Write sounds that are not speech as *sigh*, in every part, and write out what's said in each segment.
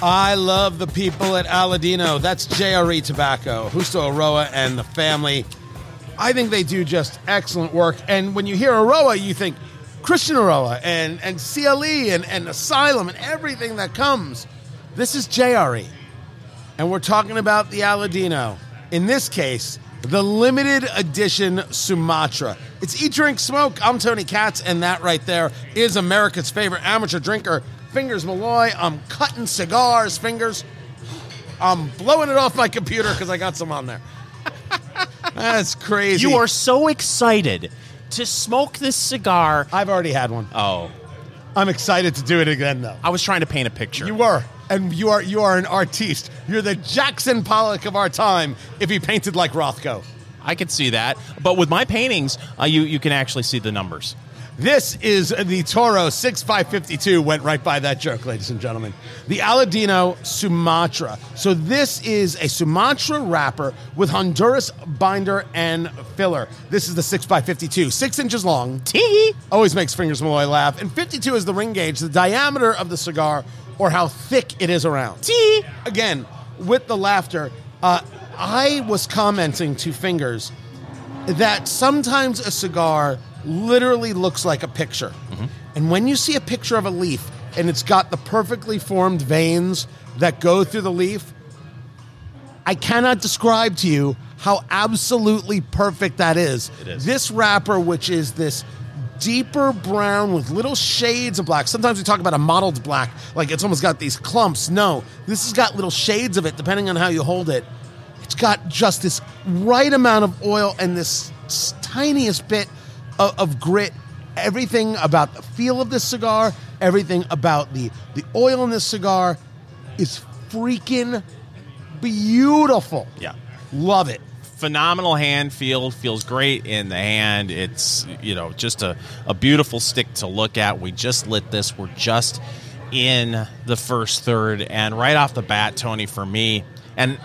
I love the people at Aladino. That's JRE Tobacco, Justo Eiroa, and the family. I think they do just excellent work. And when you hear Eiroa, you think Christian Eiroa and, and CLE and, and Asylum and everything that comes. This is JRE. And we're talking about the Aladino. In this case, the limited edition Sumatra. It's Eat, Drink, Smoke. I'm Tony Katz, and that right there is America's favorite amateur drinker, Fingers Malloy. I'm cutting cigars, Fingers. I'm blowing it off my computer because I got some on there. *laughs* That's crazy. You are so excited to smoke this cigar. I've already had one. Oh, I'm excited to do it again, though. I was trying to paint a picture. You were, and you are you are an artiste. You're the Jackson Pollock of our time. If he painted like Rothko. I could see that, but with my paintings, uh, you you can actually see the numbers. This is the Toro 6552. Went right by that joke, ladies and gentlemen. The Aladino Sumatra. So, this is a Sumatra wrapper with Honduras binder and filler. This is the 6552, six inches long. Tee. Always makes Fingers Malloy laugh. And 52 is the ring gauge, the diameter of the cigar, or how thick it is around. Tee. Again, with the laughter, uh, I was commenting to Fingers that sometimes a cigar literally looks like a picture. Mm-hmm. And when you see a picture of a leaf and it's got the perfectly formed veins that go through the leaf, I cannot describe to you how absolutely perfect that is. It is. This wrapper, which is this deeper brown with little shades of black. Sometimes we talk about a mottled black, like it's almost got these clumps. No, this has got little shades of it depending on how you hold it. It's got just this right amount of oil and this tiniest bit of, of grit. Everything about the feel of this cigar, everything about the, the oil in this cigar is freaking beautiful. Yeah. Love it. phenomenal hand feel feels great in the hand it's you know just a, a beautiful stick to look at we just lit this we're just in the first third and right off the bat tony for me and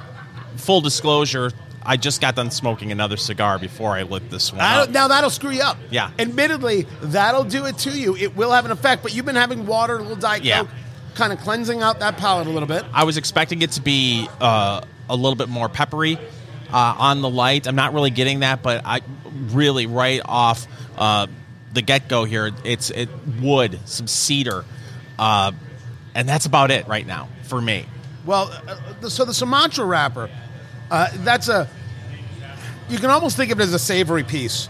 full disclosure i just got done smoking another cigar before i lit this one up. now that'll screw you up. Yeah. Admittedly, that'll do it to you. It will have an effect, but you've been having water, a little Diet Yeah. Coke, kind of cleansing out that palate a little bit. I was expecting it to be uh, a little bit more peppery uh, on the light. I'm not really getting that, but I really right off uh, the get go here, it's it wood, some cedar, uh, and that's about it right now for me. Well, uh, the- so the Sumatra wrapper, uh, that's a. You can almost think of it as a savory piece,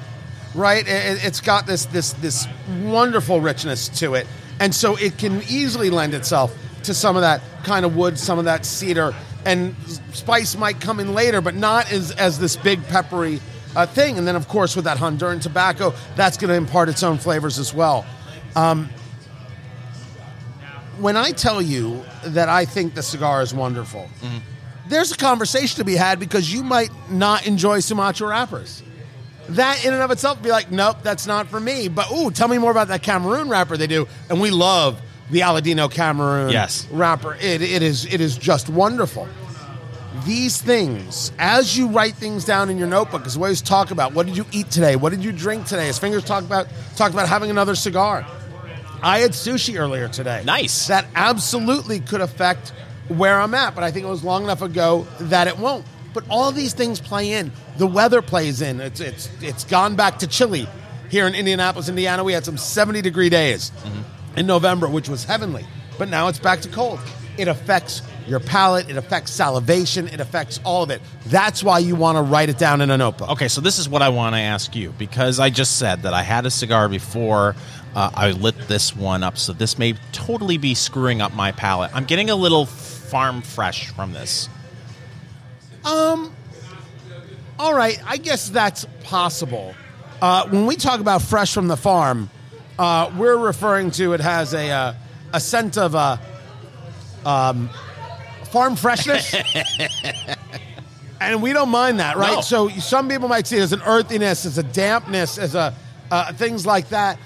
right? It, it's got this this this wonderful richness to it, and so it can easily lend itself to some of that kind of wood, some of that cedar, and spice might come in later, but not as as this big peppery uh, thing. And then, of course, with that Honduran tobacco, that's going to impart its own flavors as well. when I tell you that I think the cigar is wonderful, there's a conversation to be had because you might not enjoy Sumatra wrappers. That in and of itself would be like, nope, that's not for me. But ooh, tell me more about that Cameroon wrapper they do, and we love the Aladino Cameroon Yes. wrapper. It, it is it is just wonderful. These things, as you write things down in your notebook, as we always talk about what did you eat today, what did you drink today. As fingers talk about talked about having another cigar. I had sushi earlier today. Nice. That absolutely could affect where I'm at, but I think it was long enough ago that it won't. But all these things play in. The weather plays in. It's it's it's gone back to chilly here in Indianapolis, Indiana. We had some 70 degree days in November, which was heavenly. But now it's back to cold. It affects your palate, it affects salivation, it affects all of it. That's why you want to write it down in a notebook. Okay, so this is what I want to ask you because I just said that I had a cigar before uh, I lit this one up, so this may totally be screwing up my palate. I'm getting a little farm fresh from this. Um, All right, I guess that's possible. Uh, when we talk about fresh from the farm, uh, we're referring to it has a uh, a scent of uh, um, farm freshness, *laughs* and we don't mind that, right? No. So some people might see it as an earthiness, as a dampness, as a uh, things like that.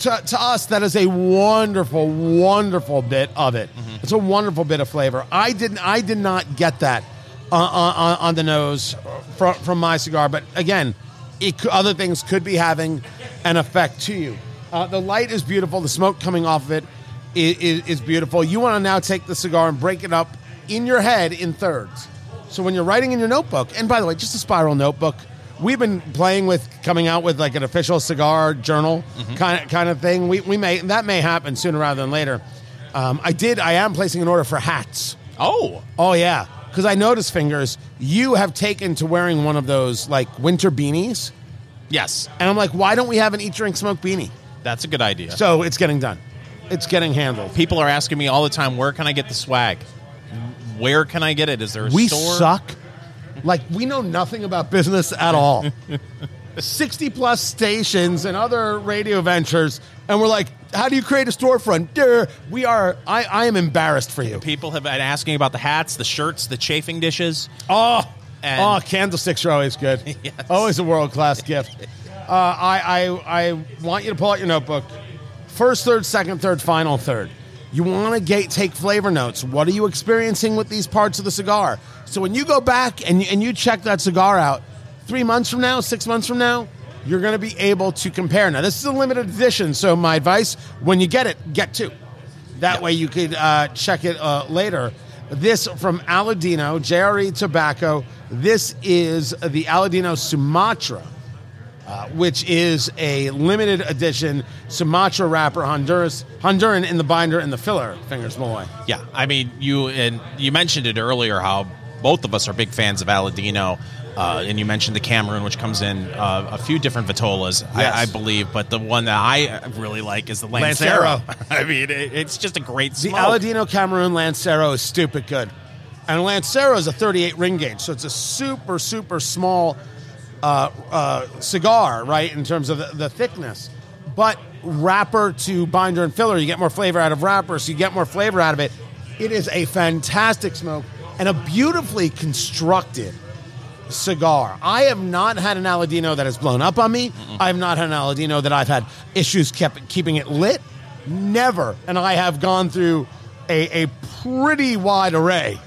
To, to us, that is a wonderful, wonderful bit of it. Mm-hmm. It's a wonderful bit of flavor. I didn't, I did not get that on, on, on the nose from, from my cigar, but again, it, other things could be having an effect to you. Uh, the light is beautiful. The smoke coming off of it is, is beautiful. You want to now take the cigar and break it up in your head in thirds. So when you're writing in your notebook, and by the way, just a spiral notebook. We've been playing with coming out with like an official cigar journal kind of kind of thing. We, we may that may happen sooner rather than later. Um, I did. I am placing an order for hats. Oh, Oh yeah, because I noticed fingers. You have taken to wearing one of those like winter beanies, yes, and I'm like, why don't we have an eat, drink, smoke beanie? that's a good idea. So it's getting done. It's getting handled. People are asking me all the time, where can I get the swag? Where can I get it? Is there a We store? We suck. Like we know nothing about business at all. 60 plus stations and other radio ventures, and we're like, how do you create a storefront? Duh. We are. I, I am embarrassed for you. People have been asking about the hats, the shirts, the chafing dishes. Oh, And- oh, candlesticks are always good. *laughs* Yes. Always a world class gift. *laughs* Uh, I, I, I want you to pull out your notebook. First, third, second, third, final, third. You want to gate, take flavor notes. What are you experiencing with these parts of the cigar? So when you go back and, and you check that cigar out, three months from now, six months from now, you're going to be able to compare. Now, this is a limited edition, so my advice when you get it, get two. That way you could uh, check it uh, later. This from Aladino, JRE Tobacco. This is the Aladino Sumatra, uh, which is a limited edition Sumatra wrapper, Honduras, Honduran in the binder and the filler, Fingers Malloy. Yeah, I mean, you and you mentioned it earlier how both of us are big fans of Aladino, uh, and you mentioned the Cameroon, which comes in uh, a few different vitolas, Yes. I, I believe, but the one that I really like is the Lancero. *laughs* I mean, it, it's just a great The. Aladino Cameroon Lancero is stupid good. And Lancero is a 38 ring gauge, so it's a super, super small uh, uh, cigar, right, in terms of the, the thickness. But wrapper to binder and filler, you get more flavor out of wrapper, so you get more flavor out of it. It is a fantastic smoke and a beautifully constructed cigar. I have not had an Aladino that has blown up on me. I have not had an Aladino that I've had issues kept keeping it lit. Never. And I have gone through a, a pretty wide array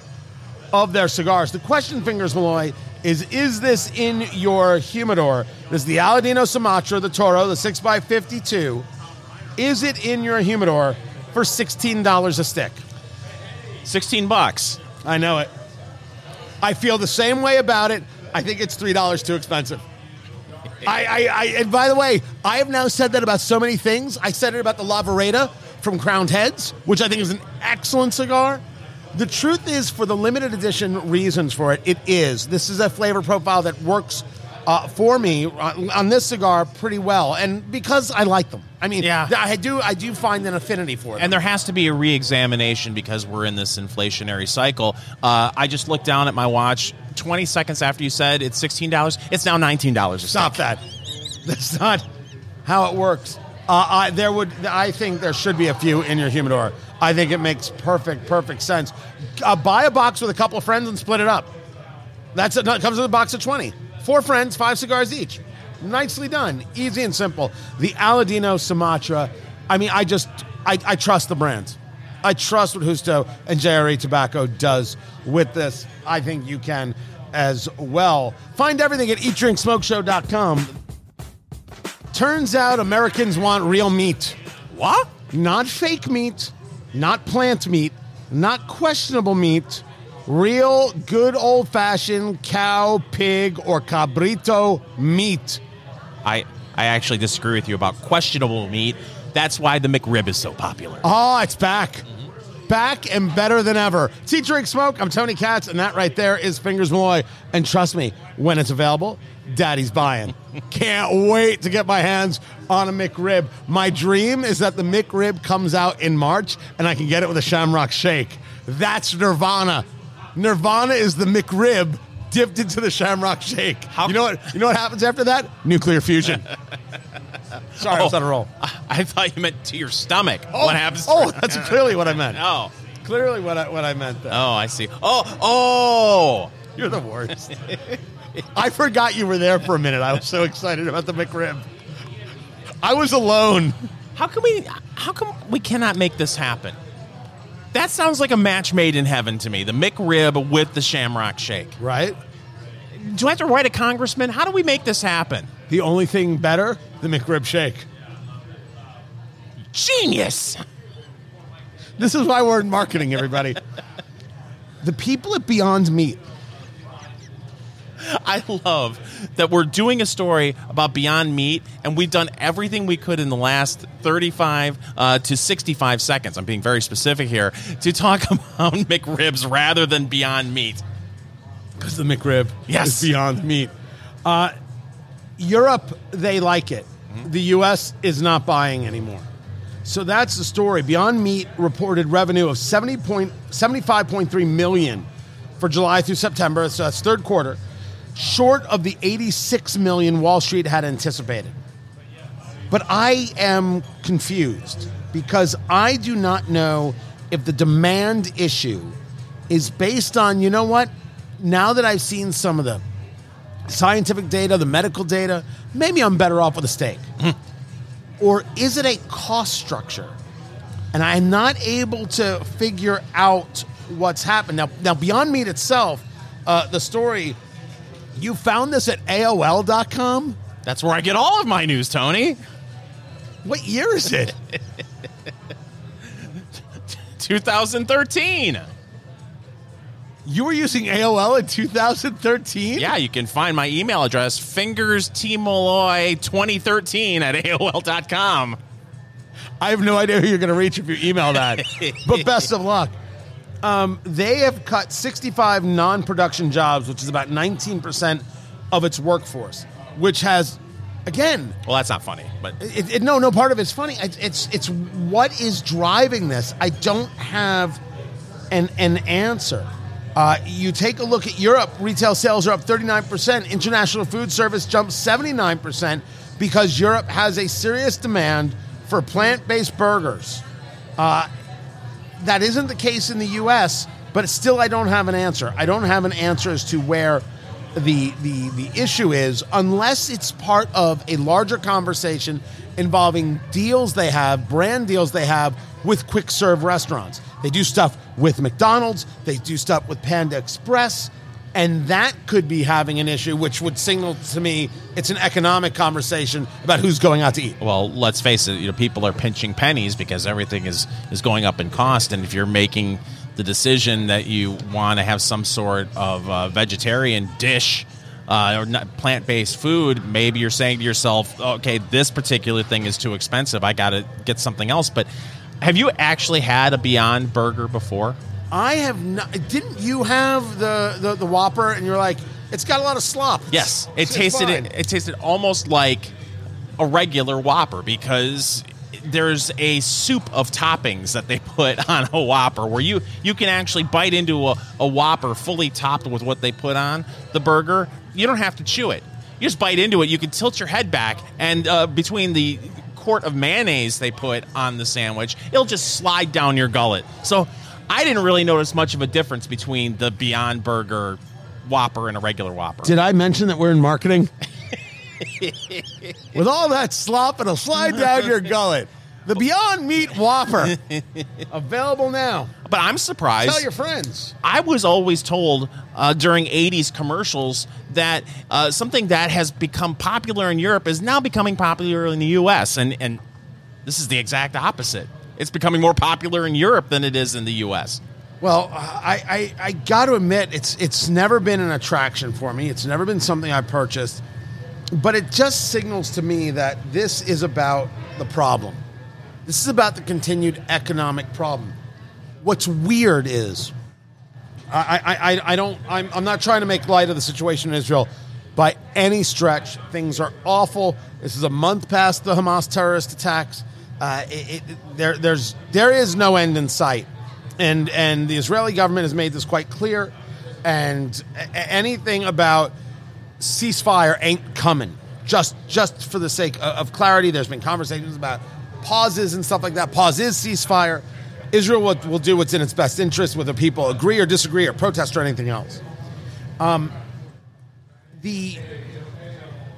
of their cigars. The question, Fingers Malloy, is is this in your humidor? This is the Aladino Sumatra, the Toro, the 6x52. Is it in your humidor for $16 a stick? 16 bucks. I know it. I feel the same way about it. I think it's three dollars too expensive. I, I, I, and by the way, I have now said that about so many things. I said it about the Lavareda from Crowned Heads, which I think is an excellent cigar. The truth is, for the limited edition reasons for it, it is. This is a flavor profile that works uh, for me on, on this cigar pretty well, and because I like them. I mean, Yeah. I do. I do find an affinity for them. And there has to be a re-examination because we're in this inflationary cycle. Uh, I just looked down at my watch. Twenty seconds after you said it's sixteen dollars, it's now nineteen dollars. Stop that. That's not how it works. Uh, I, there would, I think there should be a few in your humidor. I think it makes perfect, perfect sense. Uh, buy a box with a couple of friends and split it up. That's it. Comes with a box of twenty. Four friends, five cigars each. Nicely done, easy and simple. The Aladino Sumatra. I mean, I just, I, I trust the brands. I trust what Justo and JRE Tobacco does with this. I think you can as well. Find everything at eatdrinksmokeshow.com. Turns out Americans want real meat. What? Not fake meat, not plant meat, not questionable meat. Real, good old fashioned cow, pig, or cabrito meat. I I actually disagree with you about questionable meat. That's why the McRib is so popular. Oh, it's back. Back and better than ever. Tea Drink Smoke, I'm Tony Katz, and that right there is Fingers Malloy. And trust me, when it's available, Daddy's buying. *laughs* Can't wait to get my hands on a McRib. My dream is that the McRib comes out in March and I can get it with a Shamrock Shake. That's Nirvana. Nirvana is the McRib dipped into the Shamrock Shake. you know what? You know what happens after that? Nuclear fusion. *laughs* Sorry, I was oh, on a roll. I, thought you meant to your stomach. Oh, what happens? Oh, that's clearly what I meant. *laughs* oh, Clearly what I, what I meant oh, I see. Oh, oh. You're the worst. *laughs* I forgot you were there for a minute. I was so excited about the McRib. I was alone. How can we? How come we cannot make this happen? That sounds like a match made in heaven to me. The McRib with the Shamrock Shake. Right? Do I have to write a congressman? How do we make this happen? The only thing better, the McRib shake. Genius. This is why we're in marketing, everybody. *laughs* the people at Beyond Meat. *laughs* I love that we're doing a story about Beyond Meat, and we've done everything we could in the last 35 uh, to 65 seconds. I'm being very specific here to talk *laughs* about McRibs rather than Beyond Meat. Because the McRib Yes. is Beyond Meat. Uh, Europe, they like it. The U.S. is not buying anymore. So that's the story. Beyond Meat reported revenue of 70 point, 75.3 million for July through September, so that's third quarter, short of the 86 million Wall Street had anticipated. But I am confused because I do not know if the demand issue is based on, you know what? Now that I've seen some of the scientific data, the medical data, maybe I'm better off with a steak. or is it a cost structure? And I'm not able to figure out what's happened. Now, now Beyond Meat itself, uh, the story, you found this at AOL.com? That's where I get all of my news, Tony. What year is it? *laughs* 2013. you were using AOL in 2013? Yeah, you can find my email address, fingerstmalloy2013 at AOL.com. I have no idea who you're going to reach if you email that. *laughs* but best of luck. Um, they have cut 65 non production jobs, which is about 19% of its workforce, which has, again, Well, that's not funny, but it, it, no, no part of it's funny. It's, it's it's what is driving this. I don't have an an answer. Uh, you take a look at Europe. Retail sales are up 39 percent. International food service jumped 79 percent because Europe has a serious demand for plant based burgers. Uh, that isn't the case in the U.S., but still, I don't have an answer. I don't have an answer as to where the the the issue is, unless it's part of a larger conversation involving deals they have, brand deals they have with quick serve restaurants. They do stuff with McDonald's. They do stuff with Panda Express. And that could be having an issue, which would signal to me it's an economic conversation about who's going out to eat. well, let's face it, you know, people are pinching pennies because everything is is going up in cost and if you're making the decision that you want to have some sort of uh, vegetarian dish uh, or not plant-based food, maybe you're saying to yourself, "Okay, this particular thing is too expensive. I got to get something else." But have you actually had a Beyond Burger before? I have not. Didn't you have the, the, the Whopper and you're like, it's got a lot of slop? Yes, it tasted fine. it, it tasted almost like a regular Whopper because there's a soup of toppings that they *laughs* put on a Whopper where you you can actually bite into a, a Whopper fully topped with what they put on the burger. You don't have to chew it. You just bite into it. You can tilt your head back, and uh, between the quart of mayonnaise they put on the sandwich, it'll just slide down your gullet. So I didn't really notice much of a difference between the Beyond Burger Whopper and a regular Whopper. Did I mention that we're in marketing? *laughs* With all that slop, it'll slide down your gullet. The Beyond Meat Whopper. Available now. But I'm surprised. Tell your friends. I was always told uh, during 80s commercials that uh, something that has become popular in Europe is now becoming popular in the US. And, and this is the exact opposite. It's becoming more popular in Europe than it is in the US. Well, I, I, I got to admit, it's it's never been an attraction for me. It's never been something I purchased. But it just signals to me that this is about the problem. This is about the continued economic problem. What's weird is, I, I, I, I don't, I'm, I'm not trying to make light of the situation in Israel by any stretch. Things are awful. This is a month past the Hamas terrorist attacks. Uh, it, there, there's, there is no end in sight and and the Israeli government has made this quite clear. And anything about ceasefire ain't coming. Just just for the sake of, of clarity, there's been conversations about pauses and stuff like that. Pause is ceasefire. Israel will, will do what's in its best interest, whether people agree or disagree or protest or anything else. Um, the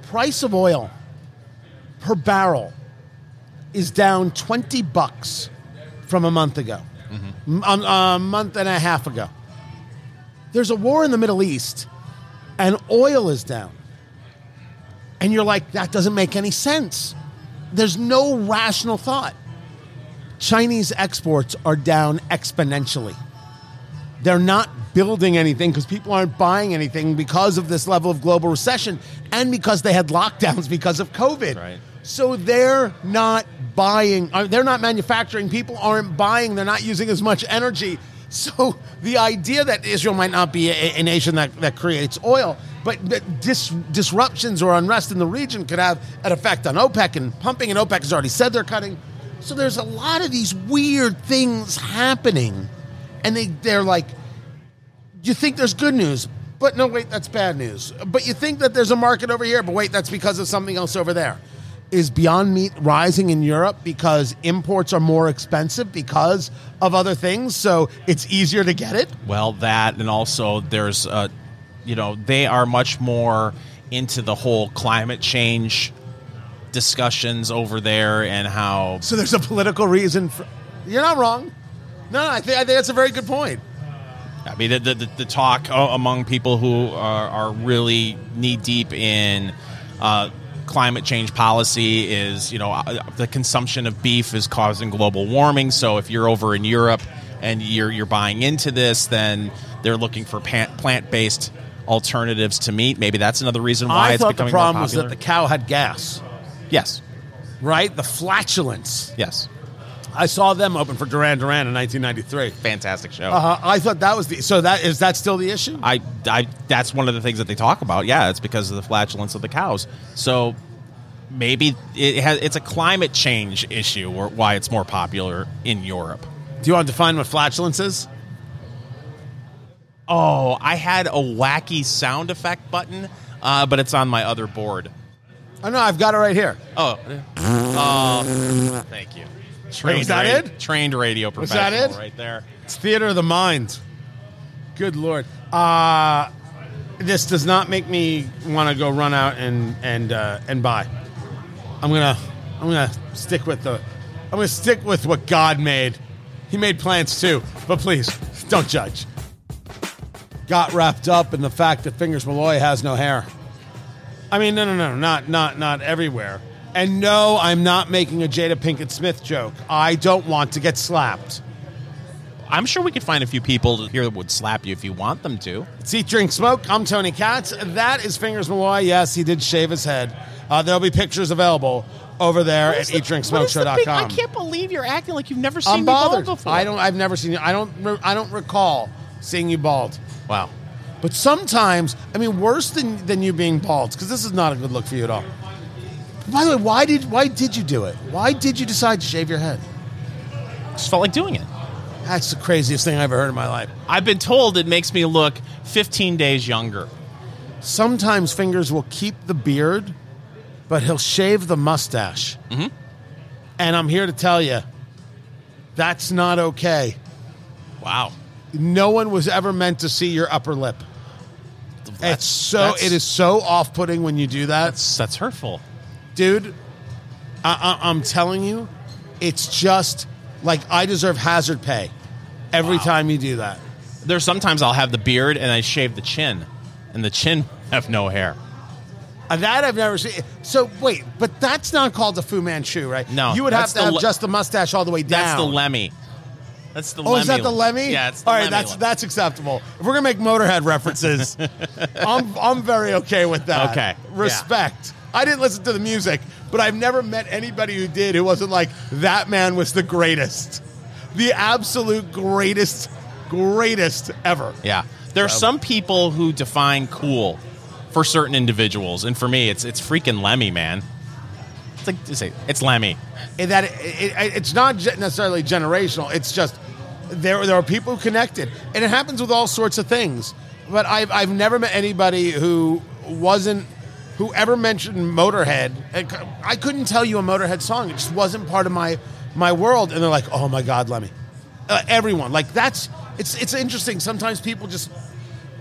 price of oil per barrel is down 20 bucks from a month ago, M- um, a month and a half ago. There's a war in the Middle East, and oil is down. And you're like, that doesn't make any sense. There's no rational thought. Chinese exports are down exponentially. They're not building anything because people aren't buying anything because of this level of global recession and because they had lockdowns because of COVID. Right. So they're not buying, uh, they're not manufacturing, people aren't buying, they're not using as much energy. So the idea that Israel might not be a, a nation that, that creates oil, but, dis, disruptions or unrest in the region could have an effect on OPEC and pumping, and OPEC has already said they're cutting. So there's a lot of these weird things happening, and they, they're like, you think there's good news, but no, wait, that's bad news. But you think that there's a market over here, but wait, that's because of something else over there. Is Beyond Meat rising in Europe because imports are more expensive because of other things? So it's easier to get it? Well, that and also there's, uh, you know, they are much more into the whole climate change discussions over there and how So there's a political reason for. You're not wrong. No, no I, think, I think that's a very good point. I mean, the, the, the talk among people who are, are really knee deep in uh, climate change policy is, you know, uh, the consumption of beef is causing global warming. So if you're over in Europe and you're you're buying into this, then they're looking for plant based alternatives to meat. Maybe that's another reason why I it's thought becoming the problem was that the cow had gas, yes, right? The flatulence. yes, I saw them open for Duran Duran in 1993. fantastic show. Uh, I thought that was the. So that is that still the issue? I, I, that's one of the things that they talk about. Yeah, it's because of the flatulence of the cows. So maybe it has, it's a climate change issue, or why it's more popular in Europe. Do you want to define what flatulence is? Oh, I had a wacky sound effect button, uh, but it's on my other board. Oh no, I've got it right here. Oh, oh, thank you. Trained was that ra- it? Trained radio Was that professional it? right there. It's theater of the mind. Good lord. Uh, this does not make me want to go run out and and uh, and buy. I'm gonna I'm gonna stick with the I'm gonna stick with what God made. He made plants too, but please don't judge. Got wrapped up in the fact that Fingers Malloy has no hair. I mean, no, no, no, not not not everywhere. And no, I'm not making a Jada Pinkett Smith joke. I don't want to get slapped. I'm sure we could find a few people here that would slap you if you want them to. It's Eat, Drink, Smoke. I'm Tony Katz. That is Fingers Malloy. Yes, he did shave his head. Uh, there'll be pictures available over there at eatdrinksmokeshow.com. I can't believe you're acting like you've never seen I'm me bald before. I don't. I've never seen you. I don't. re- I don't recall seeing you bald. Wow. But sometimes, I mean, worse than than you being bald, because this is not a good look for you at all. By the way, why did why did you do it? Why did you decide to shave your head? Just felt like doing it. That's the craziest thing I've ever heard in my life. I've been told it makes me look 15 days younger. Sometimes fingers will keep the beard, but he'll shave the mustache. Mhm. And I'm here to tell you, that's not okay. Wow. No one was ever meant to see your upper lip. That's- it's so it is so off-putting when you do that, That's that's hurtful. Dude. I, I, I'm telling you, it's just like I deserve hazard pay every time you do that. There's sometimes I'll have the beard and I shave the chin, and the chin *laughs* have no hair. Uh, That I've never seen. So wait, but that's not called a Fu Manchu, right? No, you would have that's to the have le- just the mustache all the way down. That's the Lemmy. That's the Oh, Lemmy. is that the Lemmy? Yeah, it's the all right. Lemmy That's look. that's acceptable. If we're gonna make Motorhead references, *laughs* I'm I'm very okay with that. Okay, respect. I didn't listen to the music, but I've never met anybody who did who wasn't like that man was the greatest, the absolute greatest, greatest ever. Yeah. There are So- some people who define cool for certain individuals, and for me, it's it's freaking Lemmy, man. It's like just say it's Lemmy. And that it, it, it's not necessarily generational. It's just there there are people who connected, and it happens with all sorts of things. But I've I've never met anybody who wasn't who ever mentioned Motorhead. I couldn't tell you a Motorhead song. It just wasn't part of my my world. And they're like, oh my god, Lemmy. Uh, everyone like that's it's it's interesting. Sometimes people just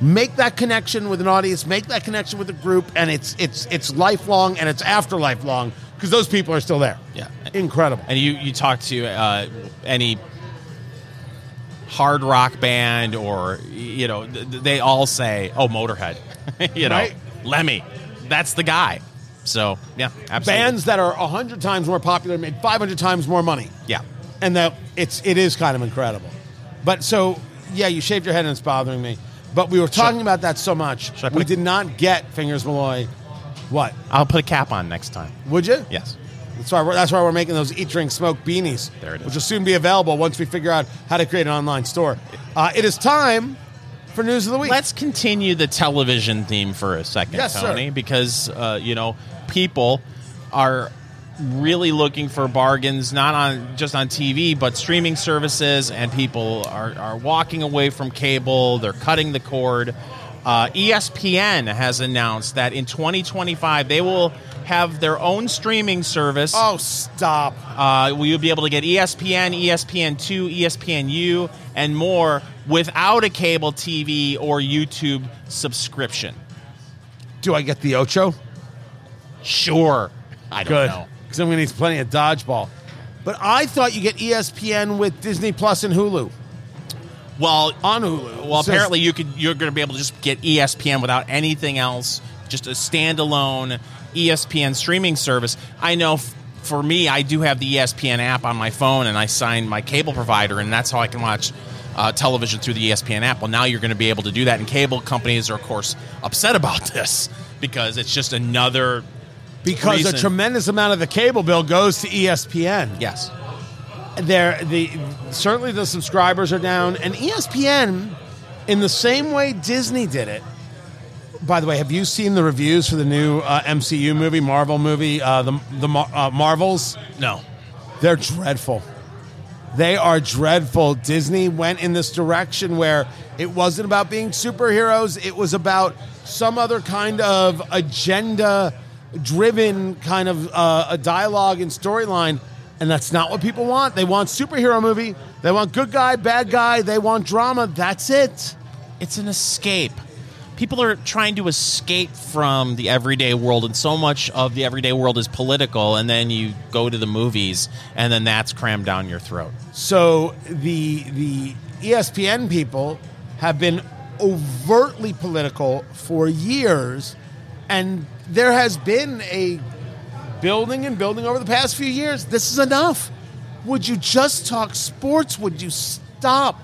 make that connection with an audience, make that connection with a group, and it's it's it's lifelong and it's after lifelong because those people are still there. Yeah. incredible. And you you talk to uh, any hard rock band or you know th- th- they all say oh Motorhead, *laughs* you know Right. Lemmy, that's the guy. So yeah, absolutely. Bands that are hundred times more popular made five hundred times more money. yeah, and that it's it is kind of incredible. But so yeah, you shaved your head and it's bothering me. But we were talking about that so much, Should I put we a- did not get fingers Malloy. What I'll put a cap on next time. would you? Yes. That's why we're, that's why we're making those eat, drink, smoke beanies. There it is. Which will soon be available once we figure out how to create an online store. Uh, it is time for news of the week. Let's continue the television theme for a second, Yes, sir. Tony, because uh, you know people are really looking for bargains, not on just on TV, but streaming services, and people are, are walking away from cable. They're cutting the cord. Uh, ESPN has announced that in 2025 they will have their own streaming service. oh, stop! Uh, we will be able to get E ESPN, ESPN2, ESPNU, and more without a cable TV or YouTube subscription. Do I get the Ocho? Sure. I don't Good, know. because I'm going to need plenty of dodgeball. But I thought you get ESPN with Disney Plus and Hulu Well, on Hulu. well, So- apparently you could. You're going to be able to just get ESPN without anything else, just a standalone ESPN streaming service. I know. For me, I do have the ESPN app on my phone, and I signed my cable provider, and that's how I can watch uh, television through the ESPN app. Well, now you're going to be able to do that, and cable companies are, of course, upset about *laughs* this because it's just another. because a tremendous amount of the cable bill goes to ESPN. Yes. there the certainly the subscribers are down and ESPN in the same way Disney did it. By the way, have you seen the reviews for the new uh, MCU movie, Marvel movie, uh, the the uh, Marvels? No. They're dreadful. They are dreadful. Disney went in this direction where it wasn't about being superheroes, it was about some other kind of agenda driven kind of uh, a dialogue and storyline. And that's not what people want. They want superhero movie. They want good guy, bad guy. They want drama. That's it. it's an escape. People are trying to escape from the everyday world, and so much of the everyday world is political. And then you go to the movies, and then that's crammed down your throat. So the the ESPN people have been overtly political for years, and there has been a building and building over the past few years. This is enough. Would you just talk sports? Would you stop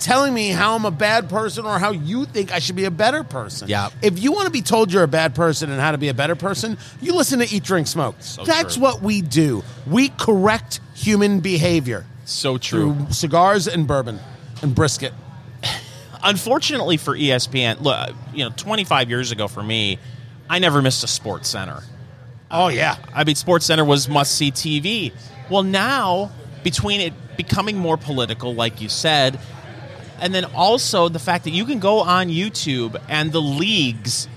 telling me how I'm a bad person or how you think I should be a better person? Yeah. If you want to be told you're a bad person and how to be a better person, you listen to Eat, Drink, Smoke. That's true. what we do. We correct human behavior So true. through cigars and bourbon and brisket. Unfortunately for ESPN, look, you know, 25 years ago for me, I never missed a Sports Center. Oh yeah, I mean, Sports Center was must see TV. Well, now between it becoming more political, like you said, and then also the fact that you can go on YouTube and the leagues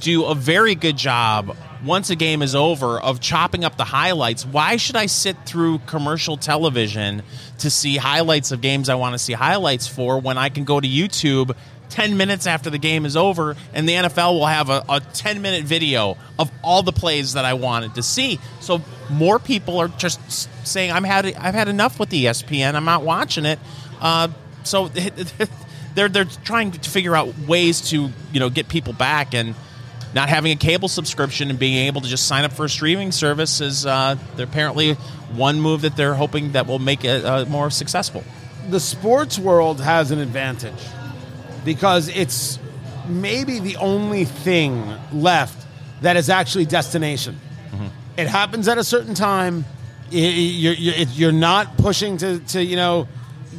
do a very good job once a game is over of chopping up the highlights. Why should I sit through commercial television to see highlights of games I want to see highlights for when I can go to YouTube 10 minutes after the game is over and the NFL will have a, a 10 minute video of all the plays that I wanted to see. So more people are just saying I'm had I've had enough with ESPN. I'm not watching it. Uh, so *laughs* they're they're trying to figure out ways to you know get people back and not having a cable subscription and being able to just sign up for a streaming service is uh, they're apparently one move that they're hoping that will make it uh, more successful. the sports world has an advantage because it's maybe the only thing left that is actually destination. It happens at a certain time. Y- y- You're, you're, you're not pushing to, to you know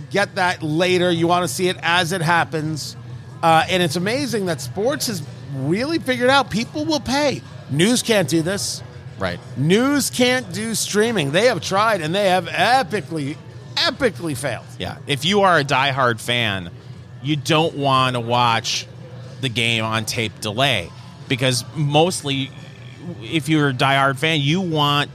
get that later. You want to see it as it happens, uh, and it's amazing that sports has really figured out people will pay. News can't do this. Right. News can't do streaming. They have tried and they have epically, epically failed. Yeah. If you are a diehard fan, you don't want to watch the game on tape delay because mostly, if you're a diehard fan, you want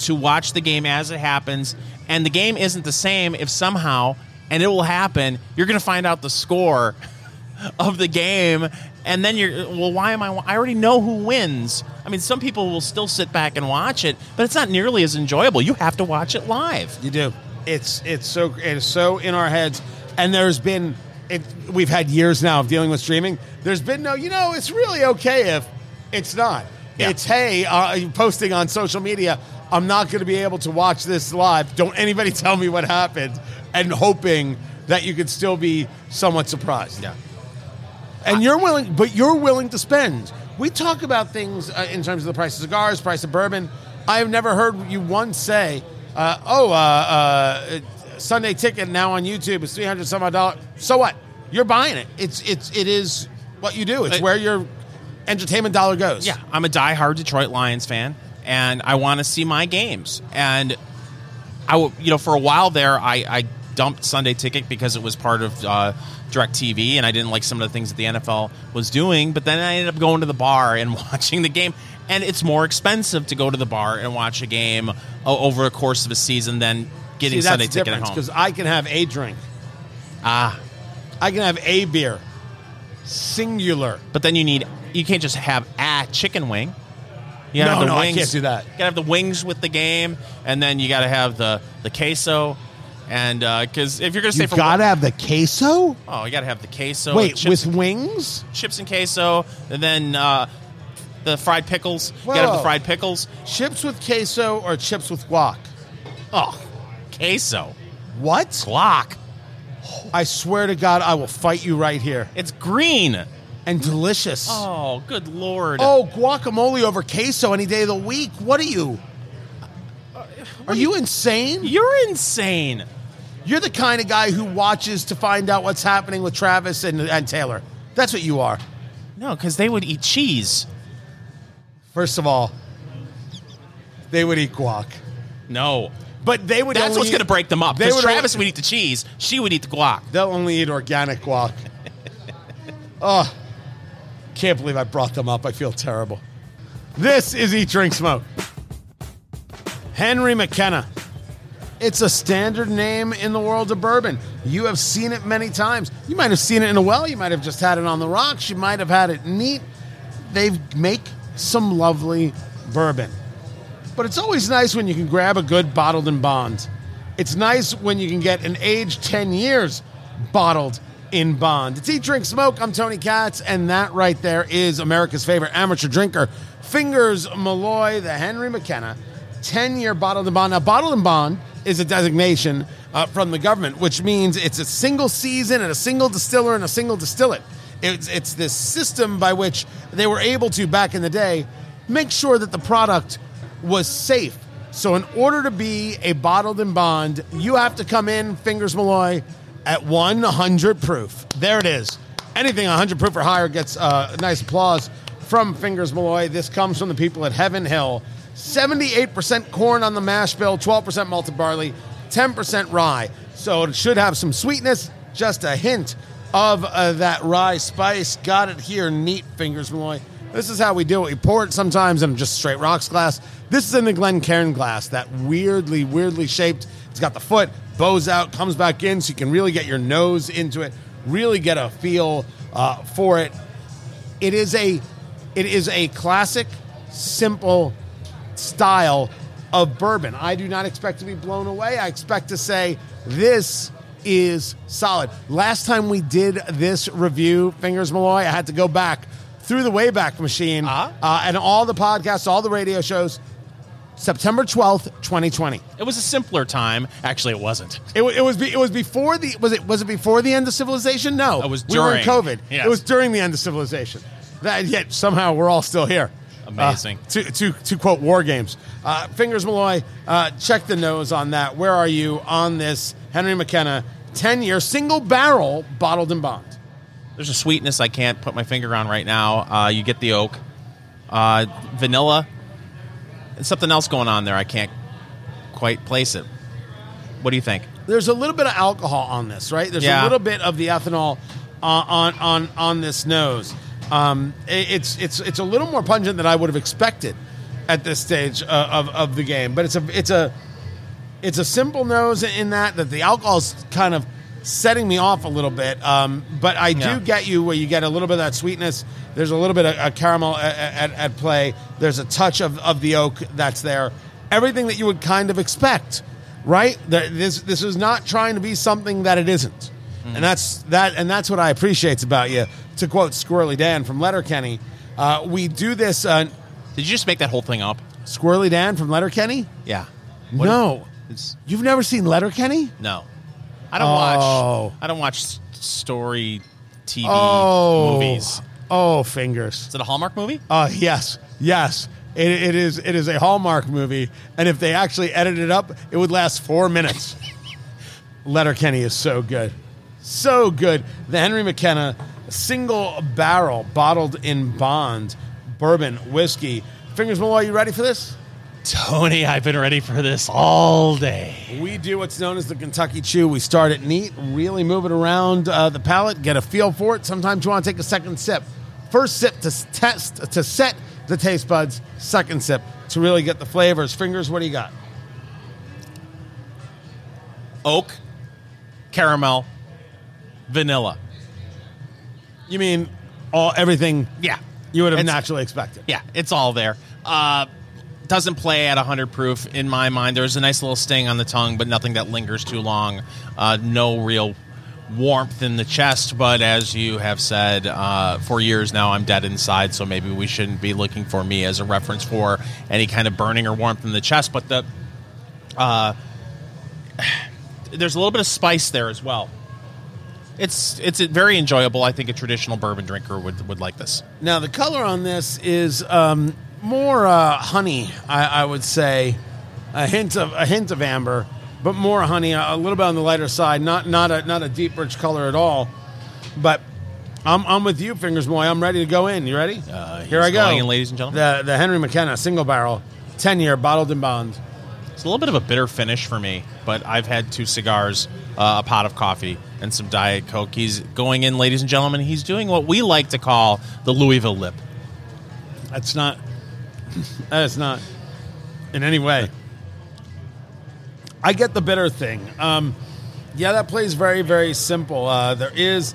to watch the game as it happens, and the game isn't the same if somehow, and it will happen, you're going to find out the score *laughs* of the game. And then you're, well, why am I? I already know who wins. I mean, some people will still sit back and watch it, but it's not nearly as enjoyable. You have to watch it live. You do. It's it's so it's so in our heads, and there's been it, we've had years now of dealing with streaming. There's been no, you know, it's really okay if it's not. Yeah. It's hey, uh, posting on social media. I'm not going to be able to watch this live. Don't anybody *laughs* tell me what happened, and hoping that you could still be somewhat surprised. Yeah. And you're willing, but you're willing to spend. We talk about things uh, in terms of the price of cigars, price of bourbon. I have never heard you once say, uh, "Oh, uh, uh, Sunday ticket now on YouTube is three hundred some odd dollars." So what? You're buying it. It's it's it is what you do. It's Uh, where your entertainment dollar goes. Yeah, I'm a diehard Detroit Lions fan, and I want to see my games. And I, you know, for a while there, I, I dumped Sunday Ticket because it was part of uh, Directv, and I didn't like some of the things that the NFL was doing. But then I ended up going to the bar and *laughs* watching the game. And it's more expensive to go to the bar and watch a game over the course of a season than getting See, Sunday Ticket at home. because I can have a drink. Ah, I can have a beer, singular. but then you need you can't just have a chicken wing. You No, have the no, I wings. can't do that. You gotta have the wings with the game, and then you gotta have the the queso, and uh because if you're gonna stay You for gotta have the queso. oh, you gotta have the queso. Wait, with wings? chips and queso, and then uh, the fried pickles. You gotta have the fried pickles. Chips with queso or chips with guac? Oh, queso, What? guac. I swear to God, I will fight you right here. It's green. And delicious. Oh, good lord. Oh, guacamole over queso any day of the week. What are you? Uh, are you insane? you're insane. You're the kind of guy who watches to find out what's happening with Travis and, and Taylor. That's what you are. No, because they would eat cheese. First of all, they would eat guac. No. But they would That's what's going to break them up. They Because would Travis only- would eat the cheese, she would eat the guac. They'll only eat organic guac. *laughs* oh, can't believe I brought them up. I feel terrible. This is Eat, Drink, Smoke. Henry McKenna. It's a standard name in the world of bourbon. You have seen it many times. You might have seen it in a well. You might have just had it on the rocks. You might have had it neat. They make some lovely bourbon. But it's always nice when you can grab a good bottled in bond. It's nice when you can get an aged 10 years bottled in bond. It's Eat, Drink, Smoke. I'm Tony Katz, and that right there is America's favorite amateur drinker, Fingers Malloy, the Henry McKenna 10 year bottled in bond. Now, bottled in bond is a designation uh, from the government, which means it's a single season and a single distiller and a single distillate. It's, it's this system by which they were able to, back in the day, make sure that the product was safe. So, in order to be a bottled in bond, you have to come in, Fingers Malloy, at 100 proof. There it is. Anything 100 proof or higher gets uh, nice applause from Fingers Malloy. This comes from the people at Heaven Hill. 78% corn on the mash bill, 12% malted barley, 10% rye. So it should have some sweetness, just a hint of uh, that rye spice. Got it here, neat Fingers Malloy. This is how we do it. We pour it sometimes in just straight rocks glass. This is in the Glencairn glass, that weirdly, weirdly shaped. It's got the foot, bows out, comes back in, so you can really get your nose into it, really get a feel uh, for it. It is a, it is a classic, simple style of bourbon. I do not expect to be blown away. I expect to say this is solid. Last time we did this review, Fingers Malloy, I had to go back through the Wayback Machine Uh-huh. uh, and all the podcasts, all the radio shows. September twelfth, twenty twenty. It was a simpler time. Actually, it wasn't. It, it was be, it was before the was it was it before the end of civilization? No, It was we were in during. COVID. Yes. It was during the end of civilization. That yet somehow we're all still here. Amazing. Uh, to, to to quote War Games, uh, Fingers Malloy, uh, check the nose on that. Where are you on this Henry McKenna ten year single barrel bottled and bond? There's a sweetness I can't put my finger on right now. Uh, you get the oak, uh, vanilla, and something else going on there. I can't quite place it. What do you think? There's a little bit of alcohol on this, right? There's a little bit of the ethanol uh, on on on this nose. Um, it's it's it's a little more pungent than I would have expected at this stage uh, of of the game, but it's a it's a it's a simple nose in that that the alcohol's kind of setting me off a little bit. Um, but I do Yeah. get you where you get a little bit of that sweetness. There's a little bit of, of caramel at, at, at play. There's a touch of, of the oak that's there. Everything that you would kind of expect, right? There- This this is not trying to be something that it isn't, and that's that and that's what I appreciate about you. To quote Squirrely Dan from Letterkenny, uh, we do this. Uh, Did you just make that whole thing up? Squirrely Dan from Letterkenny? Yeah. no. It's, You've never seen Letterkenny? no. I don't Oh. watch. I don't watch s- story TV Oh. movies. Oh, fingers. Is it a Hallmark movie? Uh, yes, yes. It, it is. It is a Hallmark movie, and if they actually edited it up, it would last four minutes. *laughs* Letterkenny is so good, so good. The Henry McKenna single barrel bottled in bond bourbon whiskey. Fingers Malloy, you ready for this? Tony, I've been ready for this all day. We do what's known as the Kentucky Chew. We start it neat, really move it around uh, the palate, get a feel for it. Sometimes you want to take a second sip. First sip to test to set the taste buds. Second sip to really get the flavors. Fingers, what do you got? Oak, caramel, vanilla. You mean all everything Yeah. you would have It's- naturally expected? Yeah, it's all there. Uh, doesn't play at 100 proof in my mind. There's a nice little sting on the tongue, but nothing that lingers too long. Uh, no real warmth in the chest, but as you have said uh, for years now, I'm dead inside, so maybe we shouldn't be looking for me as a reference for any kind of burning or warmth in the chest. But the uh, *sighs* there's a little bit of spice there as well. It's it's very enjoyable. I think a traditional bourbon drinker would would like this. Now the color on this is um, more uh, honey, I, I would say, a hint of a hint of amber, but more honey, a, a little bit on the lighter side. Not not a not a deep rich color at all. But I'm, I'm with you, Fingers Boy. I'm ready to go in. You ready? Uh, Here I go, in, ladies and gentlemen. The the Henry McKenna single barrel, ten year bottled in bond. It's a little bit of a bitter finish for me, but I've had two cigars, uh, a pot of coffee, and some Diet Coke. He's going in, ladies and gentlemen. He's doing what we like to call the Louisville lip. That's not. *laughs* That is not in any way. I get the bitter thing. Um, yeah, that plays very, very simple. Uh, there is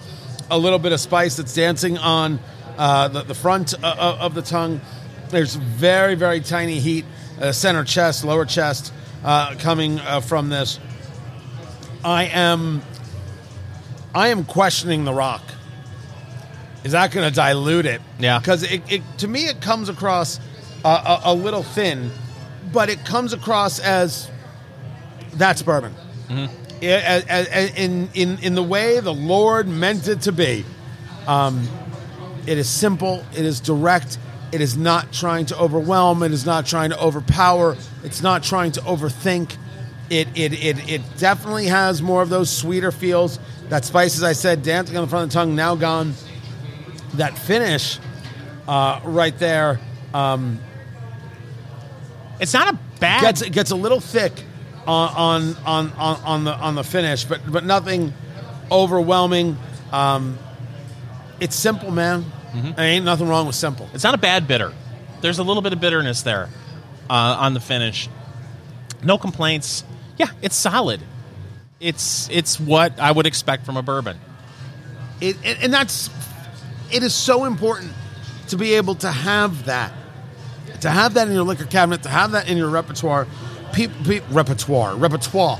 a little bit of spice that's dancing on uh, the, the front uh, of the tongue. There's very, very tiny heat, uh, center chest, lower chest, uh, coming uh, from this. I am, I am questioning the rock. Is that going to dilute it? Yeah. Because it, it, to me, it comes across uh, a, a little thin, but it comes across as that's bourbon. Yeah, as- as- as- in, in, in the way the Lord meant it to be. Um, it is simple, it is direct, it is not trying to overwhelm, it is not trying to overpower, it's not trying to overthink. It, it, it, it definitely has more of those sweeter feels. That spice, as I said, dancing on the front of the tongue, now gone. That finish uh, right there um, It's not a bad. gets it gets a little thick on on on on, on the on the finish, but but nothing overwhelming. Um, it's simple, man. There ain't nothing wrong with simple. It's not a bad bitter. There's a little bit of bitterness there uh, on the finish. No complaints. Yeah, it's solid. It's it's what I would expect from a bourbon. It, and that's it is so important to be able to have that, to have that in your liquor cabinet, to have that in your repertoire. People, pe- repertoire, repertoire.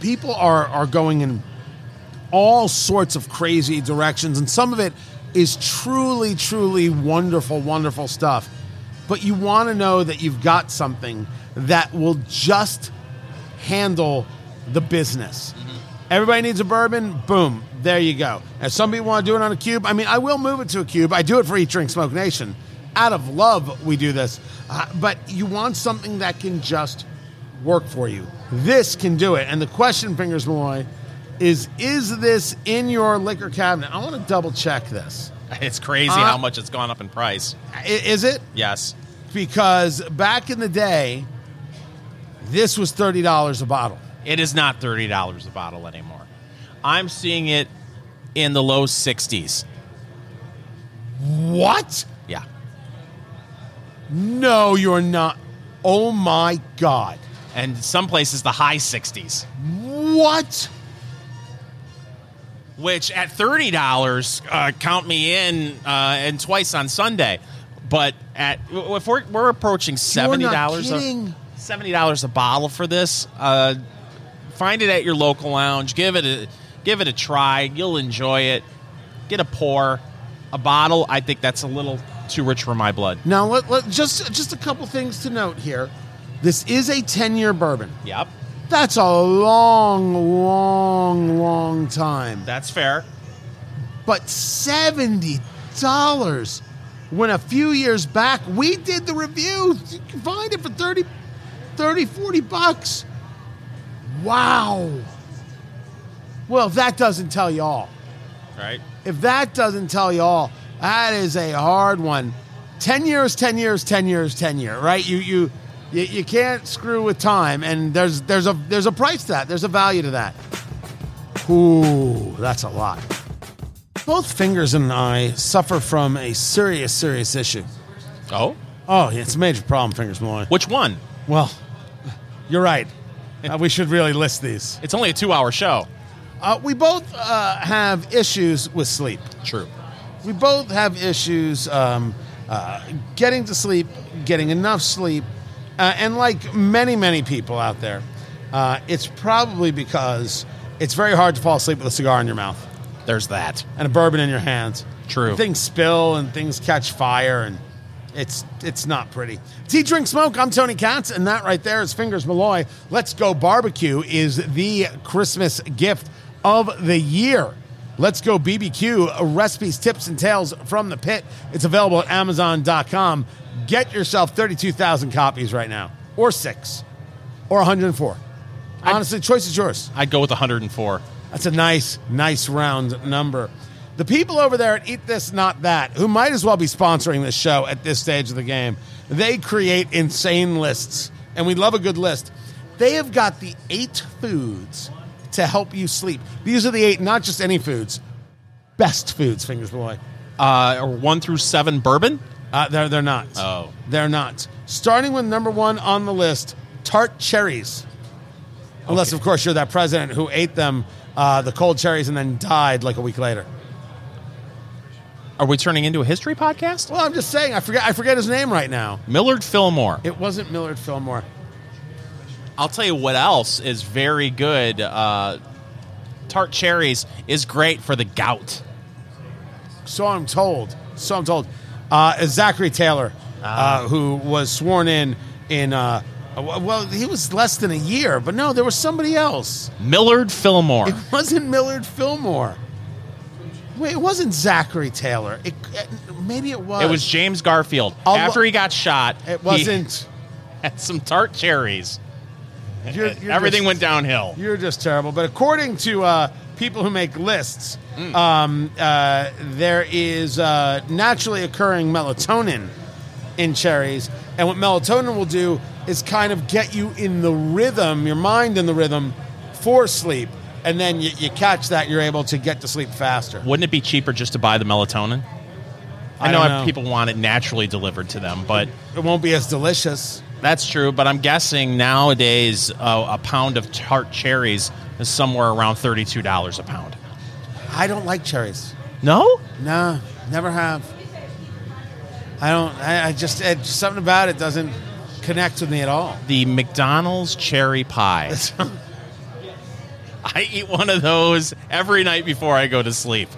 People are are going in all sorts of crazy directions, and some of it is truly, truly wonderful, wonderful stuff. But you want to know that you've got something that will just handle the business. Mm-hmm. Everybody needs a bourbon. Boom, there you go. And some people want to do it on a cube. I mean, I will move it to a cube. I do it for Eat, Drink, Smoke Nation. Out of love, we do this. Uh, but you want something that can just work for you. This can do it. And the question, Fingers Malloy, is is this in your liquor cabinet? I want to double check this. *laughs* It's crazy Uh, how much it's gone up in price. Is it? Yes. Because back in the day, this was $30 a bottle. It is not thirty dollars a bottle anymore. I'm seeing it in the low sixties. What? No, you're not. Oh my God. And some places the high sixties. What? Which at thirty dollars, uh, count me in, uh, and twice on Sunday. But at if we're, we're approaching seventy dollars, You're not kidding. seventy dollars a bottle for this. Uh, find it at your local lounge. Give it a give it a try. You'll enjoy it. Get a pour, a bottle. I think that's a little too rich for my blood. Now, let, let, just just a couple things to note here. This is a ten-year bourbon. Yep, That's a long, long, long time. that's fair. But seventy dollars. When a few years back we did the review, you can find it for 30, 30 40 bucks. Wow. Well, if that doesn't tell you all. Right? If that doesn't tell you all, that is a hard one. 10 years, 10 years, 10 years, 10 year, right? You you you, you can't screw with time and there's there's a there's a price to that. There's a value to that. Ooh, that's a lot. Both Fingers and I suffer from a serious serious issue. Oh, Oh, yeah, it's a major problem, Fingers Malloy. which one? Well, you're right. Uh, we should really list these. It's only a two-hour show. Uh, we both uh, have issues with sleep. True. We both have issues um, uh, getting to sleep, getting enough sleep, uh, and like many, many people out there, uh, it's probably because it's very hard to fall asleep with a cigar in your mouth There's that. and a bourbon in your hands. True. Things spill and things catch fire, and it's it's not pretty. Tea, drink, smoke. I'm Tony Katz, and that right there is Fingers Malloy. Let's go barbecue is the Christmas gift of the year. Let's go BBQ recipes, tips, and tales from the pit. It's available at Amazon.com. Get yourself 32,000 copies right now, or six, or 104. Honestly, choice is yours. I'd go with 104. That's a nice, nice round number. The people over there at Eat This Not That, who might as well be sponsoring this show at this stage of the game, they create insane lists, and we love a good list. They have got the eight foods to help you sleep. These are the eight, not just any foods, best foods, Fingers Boy. Uh, or one through seven bourbon. Uh, they're, they're not. Oh. They're not. Starting with number one on the list, tart cherries. Unless, Okay. of course, you're that president who ate them, uh, the cold cherries, and then died like a week later. Are we turning into a history podcast? Well, I'm just saying, I forget, I forget his name right now. Millard Fillmore. It wasn't Millard Fillmore. I'll tell you what else is very good. Uh, tart cherries is great for the gout. So I'm told. So I'm told. Uh, Zachary Taylor, uh, who was sworn in in. Uh, well, he was less than a year, but no, there was somebody else. Millard Fillmore. It wasn't Millard Fillmore. Wait, it wasn't Zachary Taylor. It, maybe it was. It was James Garfield. I'll After he got shot, It wasn't. *laughs* had some tart cherries. *laughs* You're- you're Everything just- went downhill. You're just terrible. But according to uh, people who make lists, um, uh, there is uh, naturally occurring melatonin in cherries. And what melatonin will do is kind of get you in the rhythm, your mind in the rhythm for sleep. And then you, you catch that, you're able to get to sleep faster. Wouldn't it be cheaper just to buy the melatonin? I, I know, know. people want it naturally delivered to them, but It won't be as delicious. That's true. But I'm guessing nowadays uh, a pound of tart cherries is somewhere around thirty-two dollars a pound. I don't like cherries. No, No, never have. I don't, I, I just, it, something about it doesn't connect with me at all. the McDonald's cherry pie. *laughs* I eat one of those every night before I go to sleep.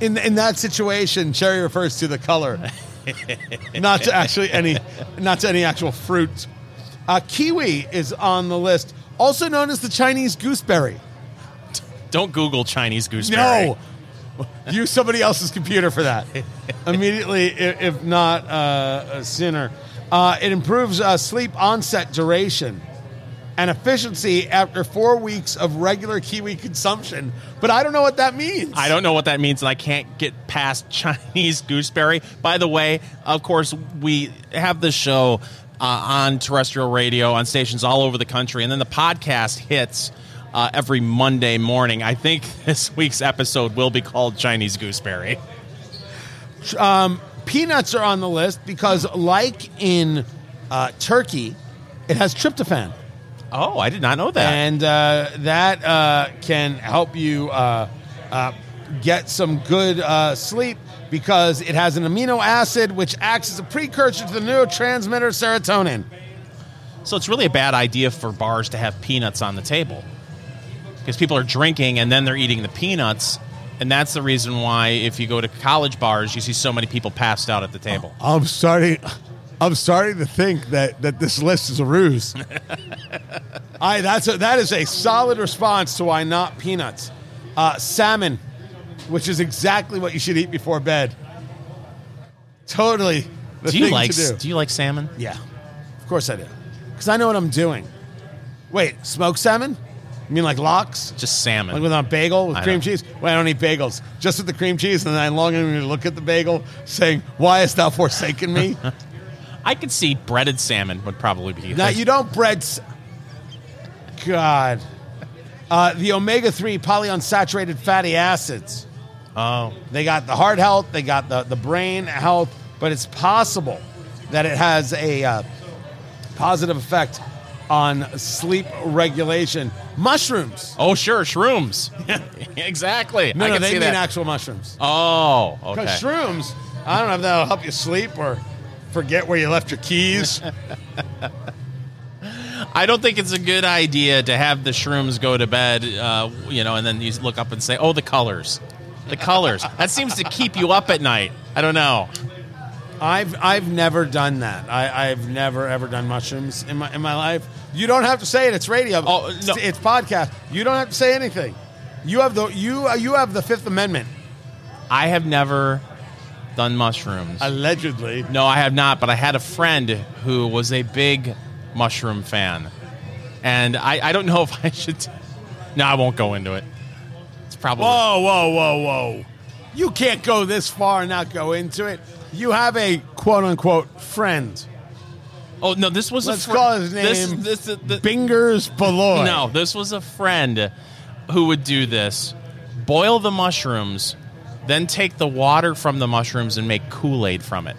in in that situation, cherry refers to the color, *laughs* *laughs* not to actually any, not to any actual fruit. Uh, kiwi is on the list, also known as the Chinese gooseberry. Don't Google Chinese gooseberry. No, use somebody else's computer for that *laughs* immediately, if not uh, a sinner. Uh, it improves uh, sleep onset duration and efficiency after four weeks of regular kiwi consumption. But I don't know what that means. I don't know what that means, and I can't get past *laughs* Chinese gooseberry. By the way, of course, we have the show uh, on terrestrial radio on stations all over the country, and then the podcast hits uh, every Monday morning. I think *laughs* this week's episode will be called Chinese gooseberry. Peanuts are on the list because, like in uh, Turkey, it has tryptophan. Oh, I did not know that. and uh, that uh, can help you uh, uh, get some good uh, sleep because it has an amino acid which acts as a precursor to the neurotransmitter serotonin. So it's really a bad idea for bars to have peanuts on the table because people are drinking and then they're eating the peanuts, And that's the reason why, if you go to college bars, you see so many people passed out at the table. I'm starting. I'm starting to think that that this list is a ruse. *laughs* I that's a, that is a solid response to why not peanuts, uh, salmon, which is exactly what you should eat before bed. Totally. The do you thing like To do. do you like salmon? Yeah, of course I do, because I know what I'm doing. Wait, smoked salmon? You mean like lox? Just salmon. Like with a bagel with I cream cheese? Well, I don't eat bagels. Just with the cream cheese, and then I longingly look at the bagel, saying, "Why hast thou forsaken me?" *laughs* I could see breaded salmon would probably be. now you don't bread. s- God, uh, the omega three polyunsaturated fatty acids. Oh, They got the heart health, they got the, the brain health, but it's possible that it has a uh, positive effect on sleep regulation. Mushrooms. oh, sure, shrooms. *laughs* *laughs* exactly. No, I no, can they see mean that. actual mushrooms. oh, okay. Because shrooms, I don't know if that'll help you sleep or forget where you left your keys. *laughs* I don't think it's a good idea to have the shrooms go to bed, uh, you know, and then you look up and say, "Oh, the colors, the colors." that seems to keep you up at night. I don't know. I've I've never done that. I, I've never ever done mushrooms in my in my life. You don't have to say it. It's radio. Oh, no. It's, it's podcast. You don't have to say anything. You have the you you have the Fifth Amendment. I have never done mushrooms. Allegedly. No, I have not, but I had a friend who was a big mushroom fan. And I, I don't know *laughs* if I should. No, I won't go into it. It's probably. Whoa, whoa, whoa, whoa. You can't go this far and not go into it. You have a quote unquote friend. Oh, no, this was Let's a fr- call his This, name this, this, Bingers Beloy. no, this was a friend who would do this boil the mushrooms, then take the water from the mushrooms and make Kool Aid from it.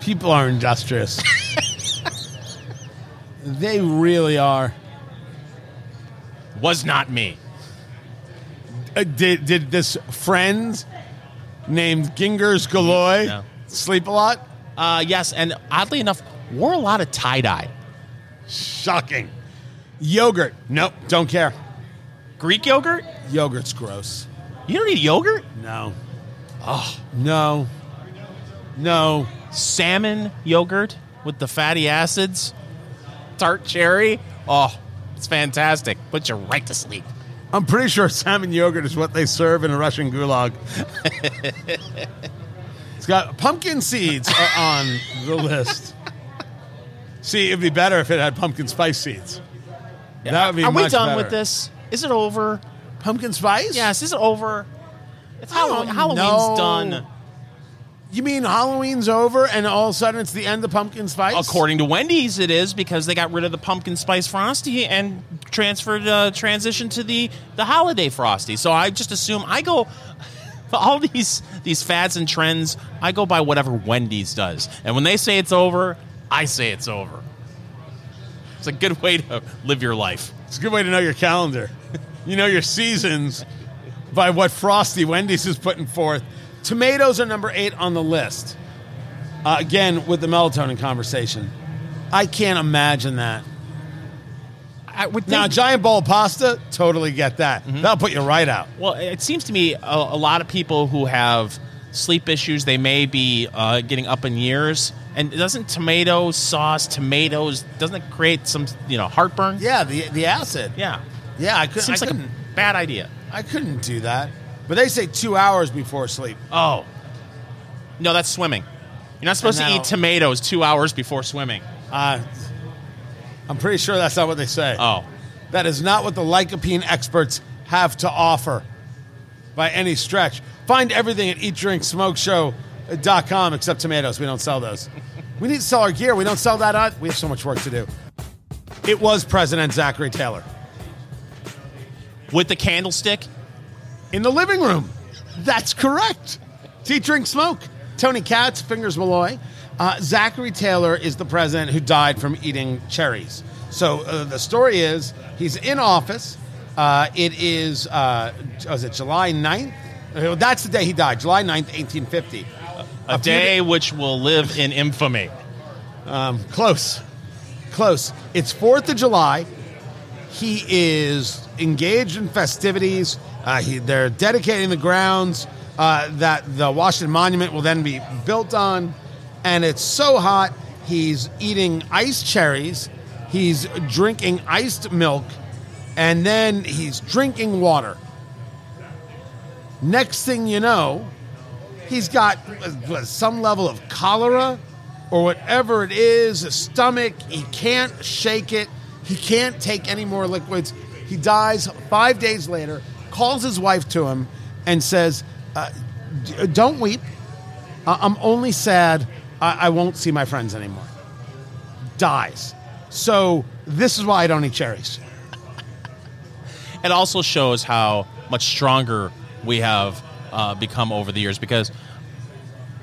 People are industrious. *laughs* they really are. Was not me. Uh, did did this friend named Gingers Galoy No. sleep a lot? Uh, yes, and oddly enough, wore a lot of tie dye. Shocking. Yogurt. Nope, don't care. Greek yogurt? Yogurt's gross. You don't eat yogurt? No. Oh, no. No. salmon yogurt with the fatty acids, tart cherry. Oh, it's fantastic. Put you right to sleep. I'm pretty sure salmon yogurt is what they serve in a Russian gulag. *laughs* it's got pumpkin seeds are on the list. See, it'd be better if it had pumpkin spice seeds. That would be Are we done better. with this? Is it over? Pumpkin spice? Yes, is it over? It's Halloween. don't Halloween's done. You mean Halloween's over and all of a sudden it's the end of pumpkin spice? According to Wendy's, it is because they got rid of the pumpkin spice frosty and transferred uh, transition to the the holiday frosty. So I just assume I go *laughs* all these these fads and trends. I go by whatever Wendy's does, and when they say it's over, I say it's over. It's a good way to live your life. It's a good way to know your calendar. *laughs* you know your seasons by what Frosty Wendy's is putting forth. Tomatoes are number eight on the list. Uh, again, with the melatonin conversation. I can't imagine that. I would think, Now, a giant bowl of pasta, totally get that. That'll put you right out. well, it seems to me a, a lot of people who have sleep issues, they may be uh, getting up in years. And doesn't tomato sauce, tomatoes, doesn't it create some, you know, heartburn? Yeah, the the acid. Yeah. Yeah, I couldn't. Seems I like couldn't, a bad idea. I couldn't do that. But they say two hours before sleep. Oh. No, that's swimming. You're not supposed to eat tomatoes two hours before swimming. Uh, I'm pretty sure that's not what they say. Oh. That is not what the lycopene experts have to offer by any stretch. Find everything at eatdrinksmokeshow.com except tomatoes. We don't sell those. We need to sell our gear. We don't sell that. Out. We have so much work to do. It was President Zachary Taylor With the candlestick? in the living room. That's correct. Tea, Drink, Smoke. Tony Katz, Fingers Malloy. Uh, Zachary Taylor is the president who died from eating cherries. So uh, the story is he's in office. Uh, it is, uh, was it July 9th? Uh, That's the day he died, July 9th, 1850. A, few day which will live in infamy. Um, close. Close. It's 4th of July. He is engaged in festivities. Uh, he, they're dedicating the grounds uh, that the Washington Monument will then be built on. And it's so hot, he's eating iced cherries, he's drinking iced milk, and then he's drinking water. Next thing you know, he's got some level of cholera or whatever it is, a stomach. He can't shake it. He can't take any more liquids. He dies five days later, calls his wife to him, and says, uh, d- Don't weep. I- I'm only sad I-, I won't see my friends anymore. Dies. So, this is why I don't eat cherries. *laughs* It also shows how much stronger we have uh, become over the years because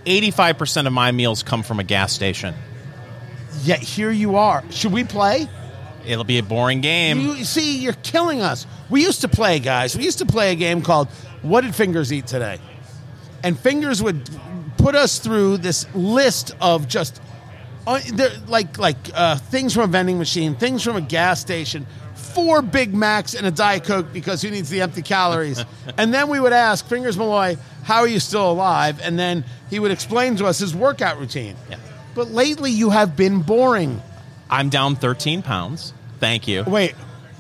85% of my meals come from a gas station. Yet here you are. Should we play? It'll be a boring game. You see, you're killing us. We used to play, guys. We used to play a game called What Did Fingers Eat Today? And Fingers would put us through this list of just uh, like like uh, things from a vending machine, things from a gas station, four Big Macs and a Diet Coke because who needs the empty calories? *laughs* and then we would ask Fingers Malloy, "How are you still alive?" And then he would explain to us his workout routine. Yeah. But lately, you have been boring. I'm down 13 pounds. Thank you. Wait,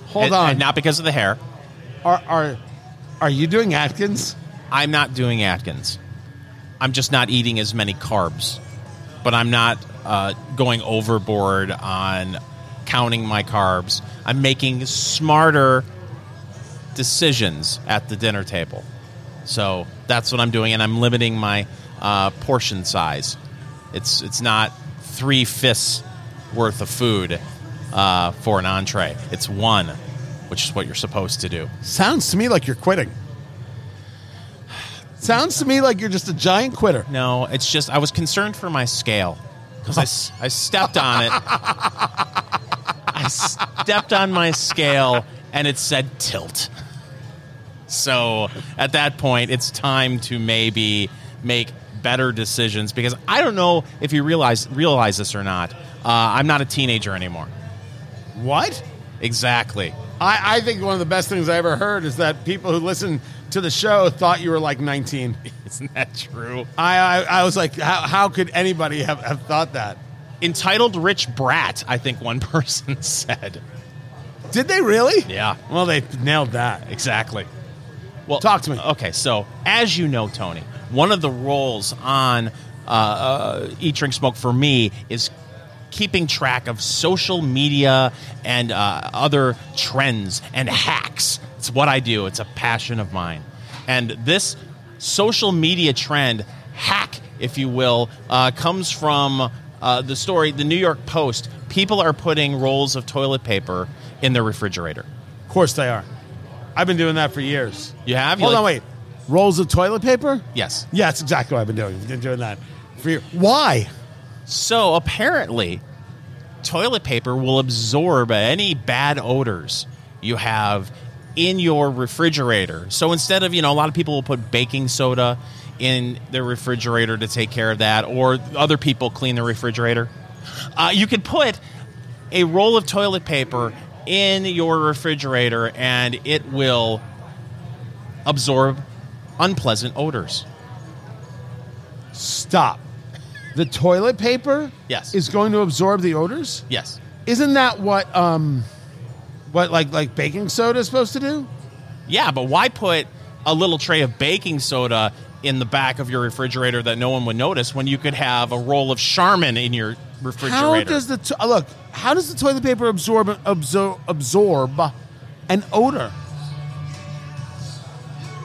hold And- on. and not because of the hair. Are are are you doing Atkins? I'm not doing Atkins. I'm just not eating as many carbs, but I'm not uh, going overboard on counting my carbs. I'm making smarter decisions at the dinner table. So that's what I'm doing, and I'm limiting my uh, portion size. It's it's not three fifths worth of food uh, for an entree. It's one, which is what you're supposed to do. Sounds to me like you're quitting. Sounds to me like you're just a giant quitter. No, it's just I was concerned for my scale because I, s- *laughs* I stepped on it. I stepped on my scale and it said tilt. So at that point, it's time to maybe make better decisions because I don't know if you realize realize this or not. Uh, I'm not a teenager anymore. What? Exactly. I, I think one of the best things I ever heard is that people who listen to the show thought you were like 19. *laughs* Isn't that true? I, I, I was like, how, how could anybody have, have thought that? Entitled rich brat, I think one *laughs* person said. Did they really? Yeah. Well, they nailed that. Exactly. Well, Talk to me. Okay, so as you know, Tony, one of the roles on uh, uh, Eat, Drink, Smoke for me is keeping track of social media and uh, other trends and hacks. It's what I do. It's a passion of mine, and this social media trend hack, if you will, uh, comes from uh, the story, the New York Post. People are putting rolls of toilet paper in their refrigerator. Of course they are. I've been doing that for years. You have? You Hold like- on, wait. Rolls of toilet paper? Yes. Yeah, that's exactly what I've been doing. I've been doing that for years. Why? So apparently, toilet paper will absorb any bad odors you have in your refrigerator. So instead of, you know, a lot of people will put baking soda in their refrigerator to take care of that, or other people clean the refrigerator. Uh, you could put a roll of toilet paper in your refrigerator and it will absorb unpleasant odors. Stop. The toilet paper Yes. is going to absorb the odors? Yes. Isn't that what um what like like baking soda is supposed to do? Yeah, but why put a little tray of baking soda in the back of your refrigerator that no one would notice when you could have a roll of Charmin in your refrigerator? How does the to- uh, look? How does the toilet paper absorb absorb absorb an odor?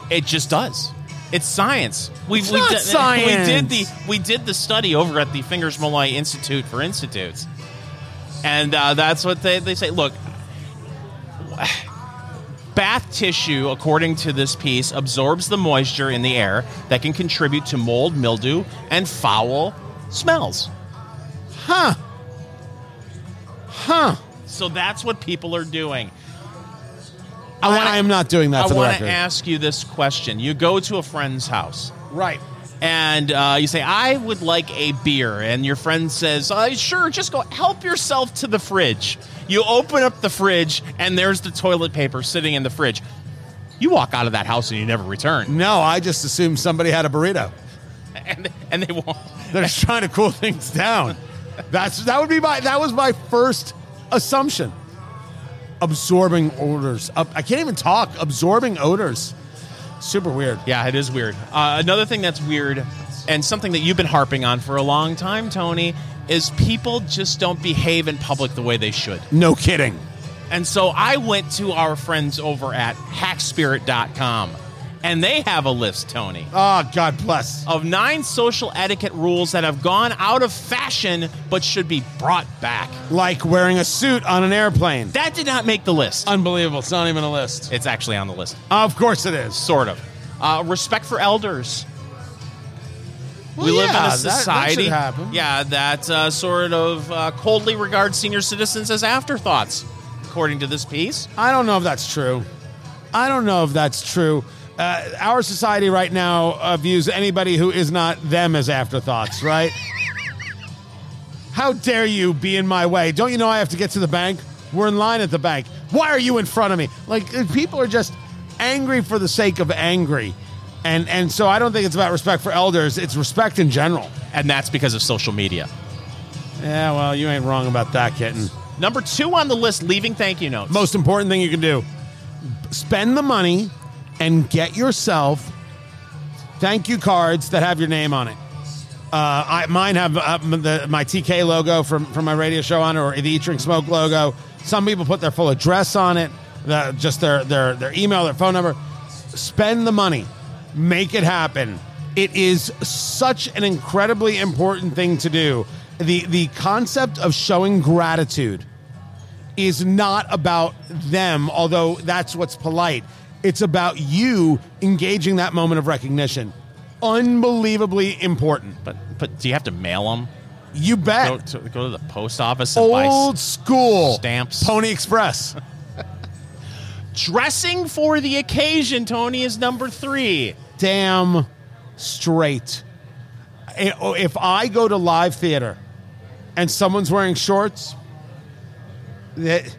it just does. It's science. We, It's we not *laughs* did, science. We did the we did the study over at the Fingers Malloy Institute for Institutes, and uh, that's what they, they say. Look, *sighs* bath tissue, according to this piece, absorbs the moisture in the air that can contribute to mold, mildew, and foul smells. Huh? Huh? So that's what people are doing. I, wanna- I am not doing that I for the want to ask you this question. You go to a friend's house right. and uh, you say, I would like a beer. And your friend says, uh, Sure, just go help yourself to the fridge. You open up the fridge, and there's the toilet paper sitting in the fridge. You walk out of that house and you never return. No, I just assumed somebody had a burrito. *laughs* And, and they won't. They're just trying to cool things down. That's that would be my that was my first assumption. Absorbing odors. Up, I can't even talk. Absorbing odors. Super weird. Yeah, it is weird. Uh, another thing that's weird, and something that you've been harping on for a long time, Tony, is people just don't behave in public the way they should. No kidding. And so I went to our friends over at hackspirit.com, and they have a list, Tony, Oh, God bless. of nine social etiquette rules that have gone out of fashion but should be brought back. Like wearing a suit on an airplane. That did not make the list. Unbelievable. It's not even a list. It's actually on the list, Of course it is. sort of. Uh, respect for elders. Well, we live in yeah, a that- that society, yeah, that uh, sort of uh, coldly regards senior citizens as afterthoughts, according to this piece. I don't know if that's true. I don't know if that's true. Uh, our society right now uh, views anybody who is not them as afterthoughts, right? *laughs* How dare you be in my way? Don't you know I have to get to the bank? We're in line at the bank. Why are you in front of me? Like uh, people are just angry for the sake of angry. And and so I don't think it's about respect for elders, it's respect in general. And that's because of social media. Yeah, well, you ain't wrong about that, kitten. Number two on the list, leaving thank you notes. most important thing you can do spend the money and get yourself thank you cards that have your name on it uh, I, mine have uh, the, my TK logo from, from my radio show on it, or the Eat Drink Smoke logo. Some people put their full address on it, the, just their, their, their email, their phone number. Spend the money, make it happen. It is such an incredibly important thing to do. The, the concept of showing gratitude is not about them, although that's what's polite. It's about you engaging that moment of recognition. Unbelievably important. But but do you have to mail them? You Go bet. to, go to the post office and Old s- school stamps. Pony Express. *laughs* dressing for the occasion. Tony is number three. Damn straight. Oh, If I go to live theater and someone's wearing shorts, that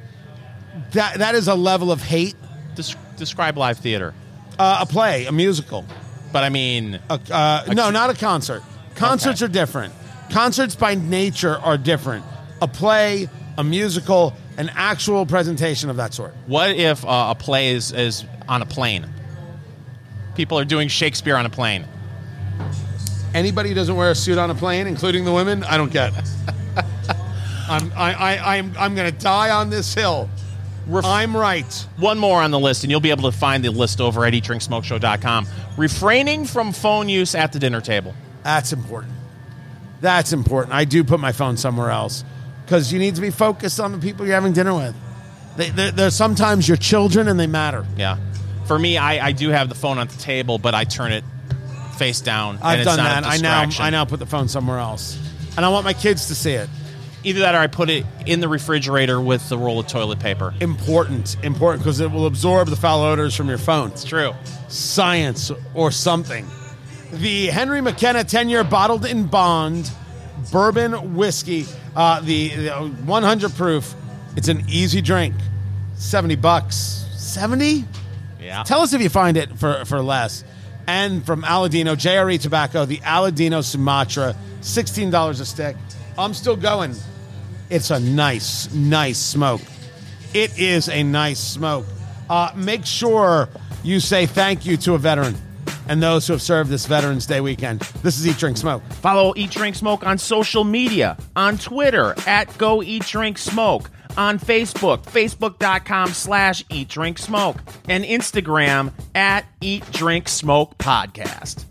that, that is a level of hate. Des- describe live theater. Uh, a play, a musical. But I mean, A, uh, no, not a concert. Concerts Okay. are different. Concerts by nature are different. A play, a musical, an actual presentation of that sort. what if uh, a play is, is on a plane? People are doing Shakespeare on a plane. Anybody who doesn't wear a suit on a plane, including the women, I don't get. *laughs* I'm I, I, I'm I'm gonna die on this hill. Ref- I'm right. One more on the list, and you'll be able to find the list over at eatdrinksmokeshow.com. Refraining from phone use at the dinner table. That's important. That's important. I do put my phone somewhere else because you need to be focused on the people you're having dinner with. They, they're, they're sometimes your children and they matter. Yeah. For me, I, I do have the phone on the table, but I turn it face down. I've it's done not a that. I now distraction. I now put the phone somewhere else, and I want my kids to see it. Either that or I put it in the refrigerator with the roll of toilet paper. Important, important because it will absorb the foul odors from your phone. It's true. Science or something. The Henry McKenna 10 year bottled in bond bourbon whiskey, uh, the, the 100 proof. It's an easy drink. 70 bucks. 70? Yeah. Tell us if you find it for, for less. And from Aladino, JRE Tobacco, the Aladino Sumatra, $16 a stick. I'm still going. It's a nice, nice smoke. It is a nice smoke. Uh, make sure you say thank you to a veteran and those who have served this Veterans Day weekend. This is Eat, Drink, Smoke. Follow Eat Drink Smoke on social media, on Twitter at Go Eat Drink Smoke, on Facebook, facebook.com slash Eat Drink Smoke, and Instagram at Eat Drink Smoke Podcast.